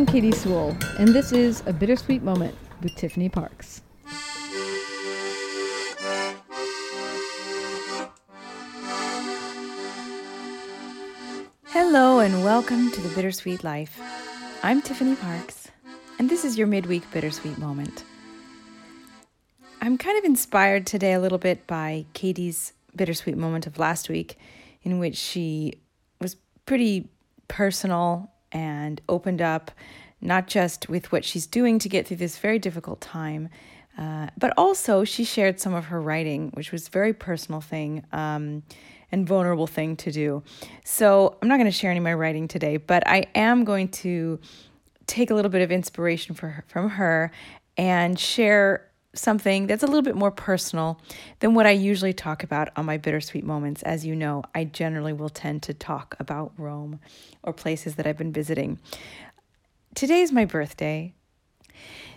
I'm Katy Sewall, and this is A Bittersweet Moment with Tiffany Parks. Hello, and welcome to The Bittersweet Life. I'm Tiffany Parks, and this is your midweek bittersweet moment. I'm kind of inspired today a little bit by Katy's bittersweet moment of last week, in which she was pretty personal and opened up, not just with what she's doing to get through this very difficult time, uh, but also she shared some of her writing, which was a very personal thing um, and vulnerable thing to do. So I'm not going to share any of my writing today, but I am going to take a little bit of inspiration her, from her and share something that's a little bit more personal than what I usually talk about on my bittersweet moments. As you know, I generally will tend to talk about Rome or places that I've been visiting. Today is my birthday.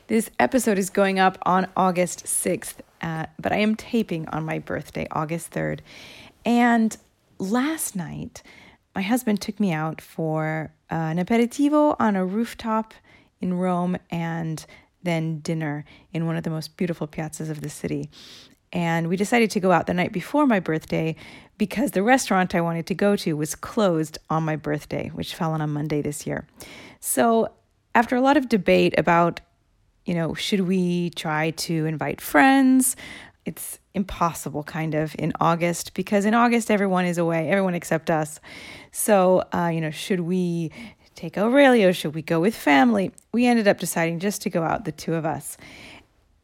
This episode is going up on August 6th, uh, but I am taping on my birthday, August 3rd. And last night, my husband took me out for uh, an aperitivo on a rooftop in Rome and then dinner in one of the most beautiful piazzas of the city. And we decided to go out the night before my birthday because the restaurant I wanted to go to was closed on my birthday, which fell on a Monday this year. So, after a lot of debate about, you know, should we try to invite friends? It's impossible, kind of, in August because in August everyone is away, everyone except us. So, uh, you know, should we take Aurelio? Should we go with family? We ended up deciding just to go out, the two of us.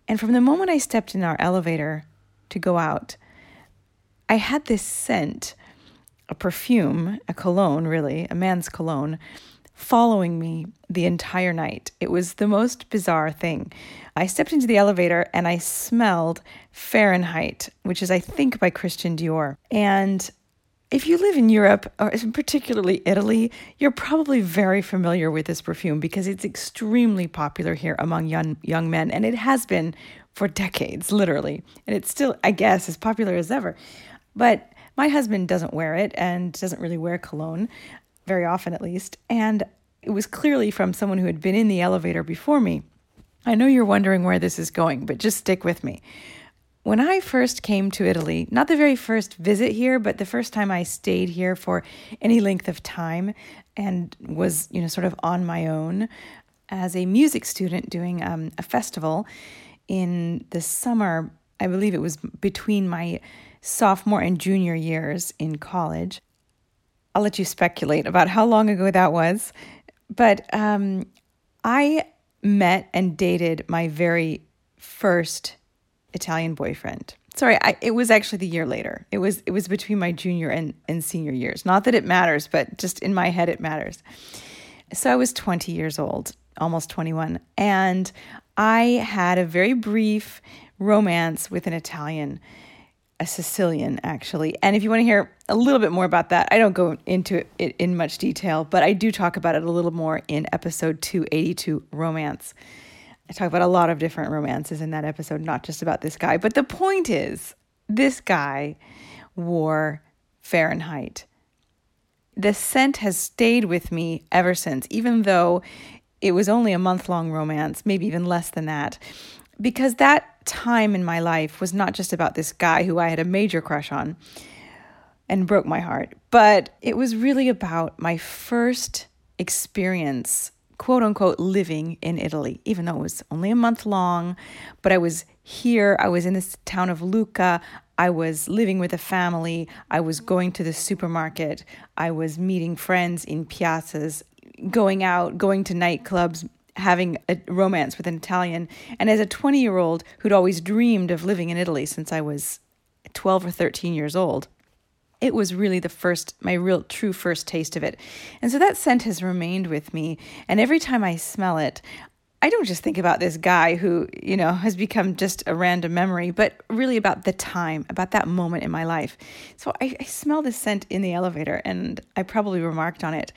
And from the moment I stepped in our elevator to go out, I had this scent, a perfume, a cologne, really, a man's cologne, following me the entire night. It was the most bizarre thing. I stepped into the elevator and I smelled Fahrenheit, which is, I think, by Christian Dior. And if you live in Europe, or particularly Italy, you're probably very familiar with this perfume because it's extremely popular here among young young men, and it has been for decades, literally. And it's still, I guess, as popular as ever. But my husband doesn't wear it and doesn't really wear cologne, very often at least. And it was clearly from someone who had been in the elevator before me. I know you're wondering where this is going, but just stick with me. When I first came to Italy, not the very first visit here, but the first time I stayed here for any length of time and was, you know, sort of on my own as a music student doing um, a festival in the summer, I believe it was between my sophomore and junior years in college. I'll let you speculate about how long ago that was. But um, I met and dated my very first Italian boyfriend. Sorry, I, it was actually the year later. It was it was between my junior and, and senior years. Not that it matters, but just in my head it matters. So I was 20 years old, almost 21, and I had a very brief romance with an Italian, a Sicilian actually. And if you want to hear a little bit more about that, I don't go into it in much detail, but I do talk about it a little more in episode 282 Romance. I talk about a lot of different romances in that episode, not just about this guy. But the point is, this guy wore Fahrenheit. The scent has stayed with me ever since, even though it was only a month long romance, maybe even less than that. Because that time in my life was not just about this guy who I had a major crush on and broke my heart, but it was really about my first experience quote unquote living in Italy, even though it was only a month long. But I was here, I was in this town of Lucca. I was living with a family. I was going to the supermarket. I was meeting friends in piazzas, going out, going to nightclubs, having a romance with an Italian. And as a 20 year old who'd always dreamed of living in Italy since I was 12 or 13 years old, it was really the first, my real true first taste of it. And so that scent has remained with me. And every time I smell it, I don't just think about this guy who, you know, has become just a random memory, but really about the time, about that moment in my life. So I, I smell this scent in the elevator and I probably remarked on it.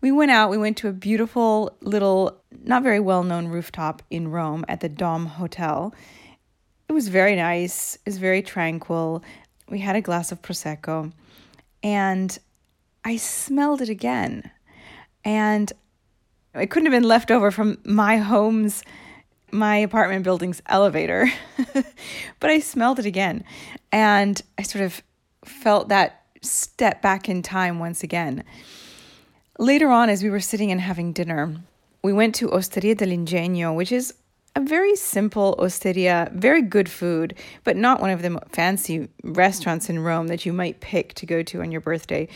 We went out, we went to a beautiful little, not very well known rooftop in Rome at the Dom Hotel. It was very nice, it was very tranquil we had a glass of Prosecco, and I smelled it again. And It couldn't have been left over from my home's, my apartment building's elevator. but I smelled it again. And I sort of felt that step back in time once again. Later on, as we were sitting and having dinner, we went to Osteria dell'Ingegno, which is a very simple osteria, very good food, but not one of the fancy restaurants in Rome that you might pick to go to on your birthday.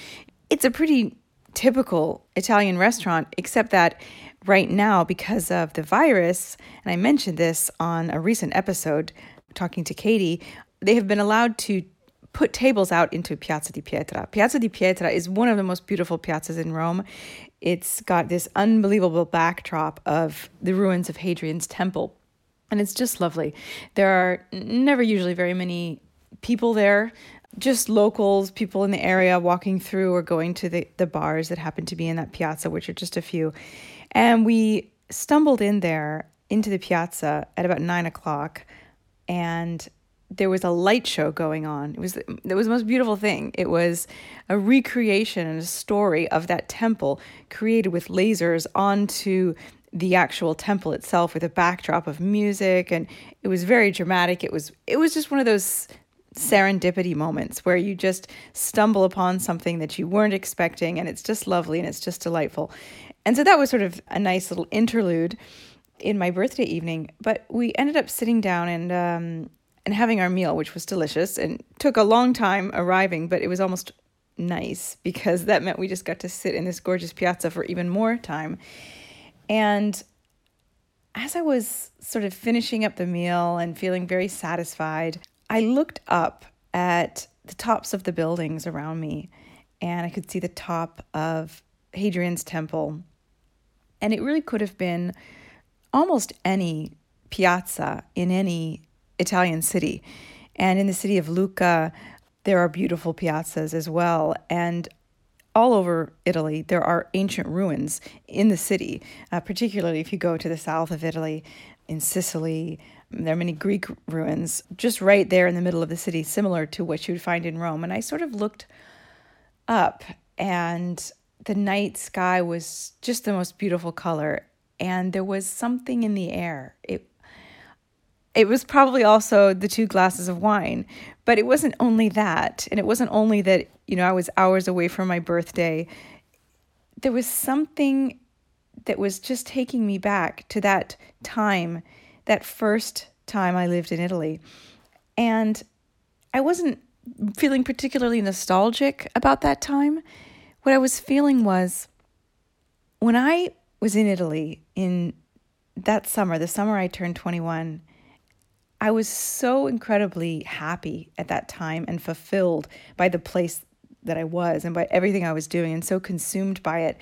It's a pretty typical Italian restaurant, except that right now, because of the virus, and I mentioned this on a recent episode talking to Katy, they have been allowed to put tables out into Piazza di Pietra. Piazza di Pietra is one of the most beautiful piazzas in Rome. It's got this unbelievable backdrop of the ruins of Hadrian's temple, and it's just lovely. There are never usually very many people there, just locals, people in the area walking through or going to the, the bars that happen to be in that piazza, which are just a few. And we stumbled in there into the piazza at about nine o'clock, and there was a light show going on. It was it was the most beautiful thing. It was a recreation and a story of that temple created with lasers onto the actual temple itself with a backdrop of music and it was very dramatic. It was it was just one of those serendipity moments where you just stumble upon something that you weren't expecting and it's just lovely and it's just delightful. And so that was sort of a nice little interlude in my birthday evening, but we ended up sitting down and um, and having our meal, which was delicious and took a long time arriving, but it was almost nice because that meant we just got to sit in this gorgeous piazza for even more time. And as I was sort of finishing up the meal and feeling very satisfied, I looked up at the tops of the buildings around me and I could see the top of Hadrian's Temple. And it really could have been almost any piazza in any Italian city. And in the city of Lucca, there are beautiful piazzas as well. And all over Italy, there are ancient ruins in the city, uh, particularly if you go to the south of Italy, in Sicily. There are many Greek ruins just right there in the middle of the city, similar to what you would find in Rome. And I sort of looked up, and the night sky was just the most beautiful color. And there was something in the air. It it was probably also the two glasses of wine, but it wasn't only that. And it wasn't only that, you know, I was hours away from my birthday. There was something that was just taking me back to that time, that first time I lived in Italy. And I wasn't feeling particularly nostalgic about that time. What I was feeling was when I was in Italy in that summer, the summer I turned 21, I was so incredibly happy at that time and fulfilled by the place that I was and by everything I was doing and so consumed by it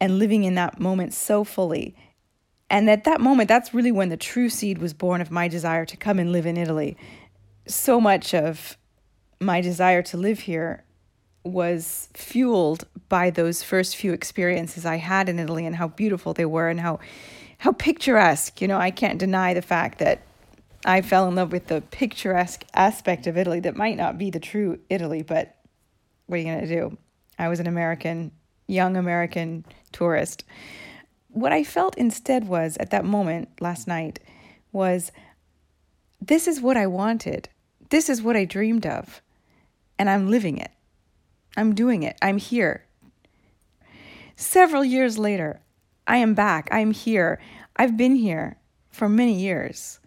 and living in that moment so fully. And at that moment, that's really when the true seed was born of my desire to come and live in Italy. So much of my desire to live here was fueled by those first few experiences I had in Italy and how beautiful they were and how how picturesque. You know, I can't deny the fact that I fell in love with the picturesque aspect of Italy that might not be the true Italy, but what are you going to do? I was an American, young American tourist. What I felt instead was, at that moment last night, was this is what I wanted. This is what I dreamed of. And I'm living it. I'm doing it. I'm here. Several years later, I am back. I'm here. I've been here for many years.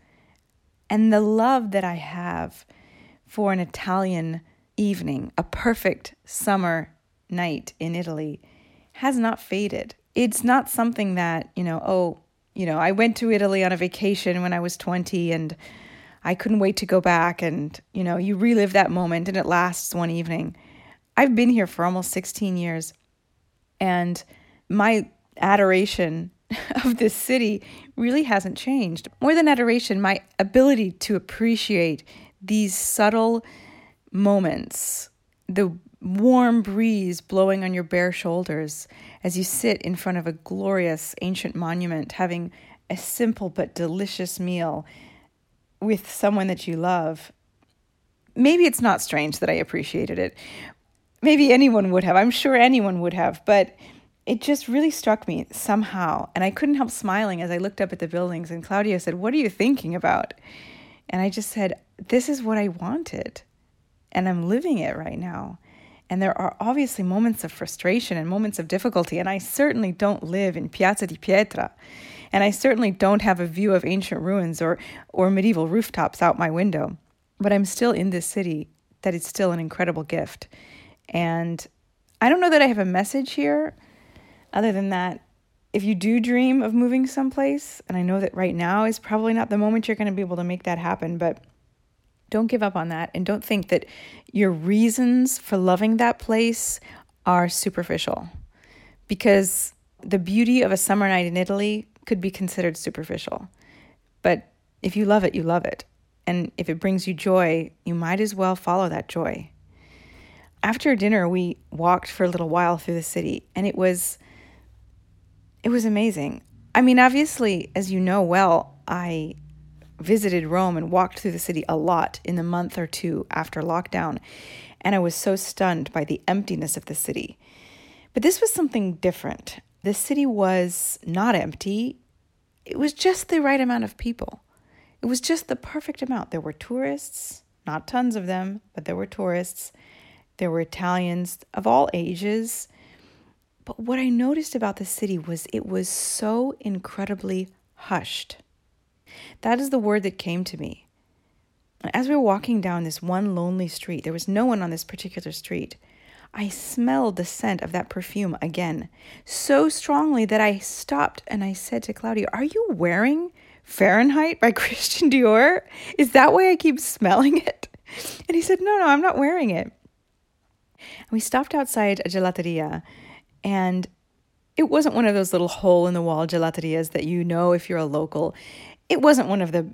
And the love that I have for an Italian evening, a perfect summer night in Italy, has not faded. It's not something that, you know, oh, you know, I went to Italy on a vacation when I was 20 and I couldn't wait to go back. And, you know, you relive that moment and it lasts one evening. I've been here for almost 16 years. And my adoration of this city really hasn't changed. More than adoration, my ability to appreciate these subtle moments, the warm breeze blowing on your bare shoulders as you sit in front of a glorious ancient monument, having a simple but delicious meal with someone that you love. Maybe it's not strange that I appreciated it. Maybe anyone would have. I'm sure anyone would have. But it just really struck me somehow. And I couldn't help smiling as I looked up at the buildings. And Claudio said, What are you thinking about? And I just said, This is what I wanted. And I'm living it right now. And there are obviously moments of frustration and moments of difficulty. And I certainly don't live in Piazza di Pietra. And I certainly don't have a view of ancient ruins or, or medieval rooftops out my window. But I'm still in this city that is still an incredible gift. And I don't know that I have a message here other than that, if you do dream of moving someplace, and I know that right now is probably not the moment you're going to be able to make that happen, but don't give up on that and don't think that your reasons for loving that place are superficial because the beauty of a summer night in Italy could be considered superficial. But if you love it, you love it. And if it brings you joy, you might as well follow that joy. After dinner, we walked for a little while through the city, and it was it was amazing. I mean, obviously, as you know well, I visited Rome and walked through the city a lot in the month or two after lockdown, and I was so stunned by the emptiness of the city. But this was something different. The city was not empty, it was just the right amount of people. It was just the perfect amount. There were tourists, not tons of them, but there were tourists. There were Italians of all ages. But what I noticed about the city was it was so incredibly hushed. That is the word that came to me. As we were walking down this one lonely street, there was no one on this particular street. I smelled the scent of that perfume again so strongly that I stopped and I said to Claudio, Are you wearing Fahrenheit by Christian Dior? Is that why I keep smelling it? And he said, No, no, I'm not wearing it. And we stopped outside a gelateria and it wasn't one of those little hole in the wall gelaterias that you know if you're a local. It wasn't one of the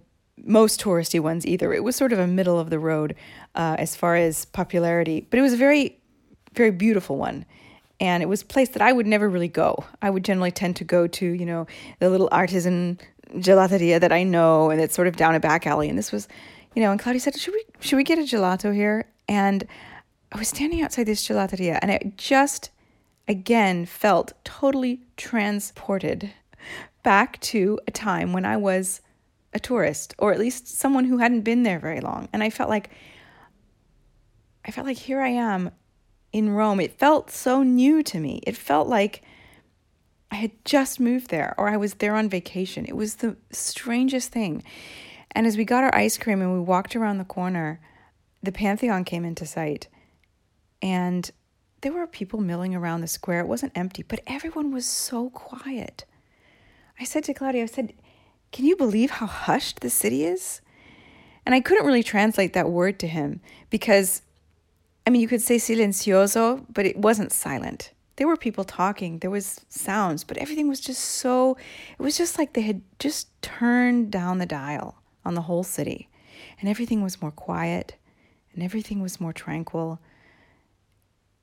most touristy ones either. It was sort of a middle of the road uh, as far as popularity, but it was a very, very beautiful one. And it was a place that I would never really go. I would generally tend to go to, you know, the little artisan gelateria that I know, and it's sort of down a back alley. And this was, you know, and Claudio said, "Should we, should we get a gelato here?" And I was standing outside this gelateria, and it just again felt totally transported back to a time when I was a tourist or at least someone who hadn't been there very long and I felt like I felt like here I am in Rome. It felt so new to me. It felt like I had just moved there or I was there on vacation. It was the strangest thing. And as we got our ice cream and we walked around the corner, the Pantheon came into sight. And there were people milling around the square. It wasn't empty, but everyone was so quiet. I said to Claudio, I said, Can you believe how hushed the city is? And I couldn't really translate that word to him because, I mean, you could say silencioso, but it wasn't silent. There were people talking, there was sounds, but everything was just so, it was just like they had just turned down the dial on the whole city. And everything was more quiet and everything was more tranquil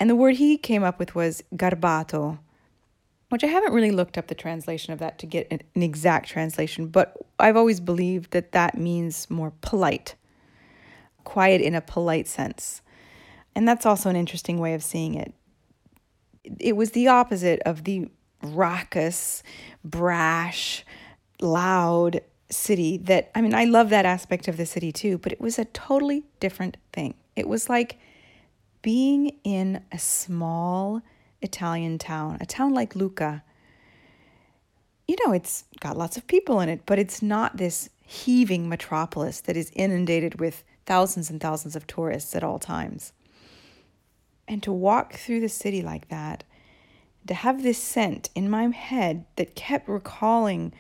and the word he came up with was garbato, which I haven't really looked up the translation of that to get an exact translation, but I've always believed that that means more polite, quiet in a polite sense. And that's also an interesting way of seeing it. It was the opposite of the raucous, brash, loud city that, I mean, I love that aspect of the city too, but it was a totally different thing. It was like being in a small Italian town, a town like Lucca, you know, it's got lots of people in it, but it's not this heaving metropolis that is inundated with thousands and thousands of tourists at all times. And to walk through the city like that, to have this scent in my head that kept recalling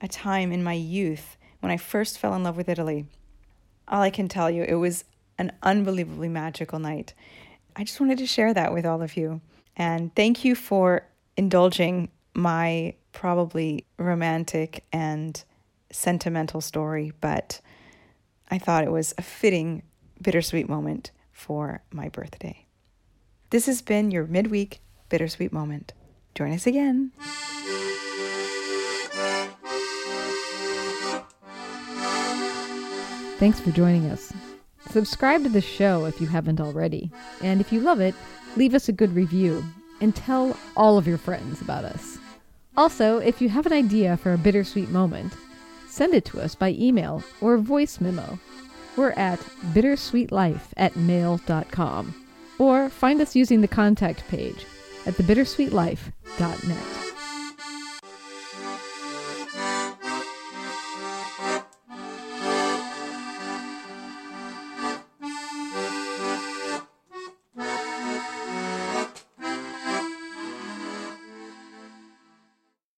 a time in my youth when I first fell in love with Italy, all I can tell you, it was an unbelievably magical night. I just wanted to share that with all of you. And thank you for indulging my probably romantic and sentimental story, but I thought it was a fitting bittersweet moment for my birthday. This has been your midweek bittersweet moment. Join us again. Thanks for joining us. Subscribe to the show if you haven't already. And if you love it, leave us a good review. and tell all of your friends about us. Also, if you have an idea for a bittersweet moment, send it to us by email or voice memo. We're at bittersweetlife at mail.com or find us using the contact page at thebittersweetlife.net.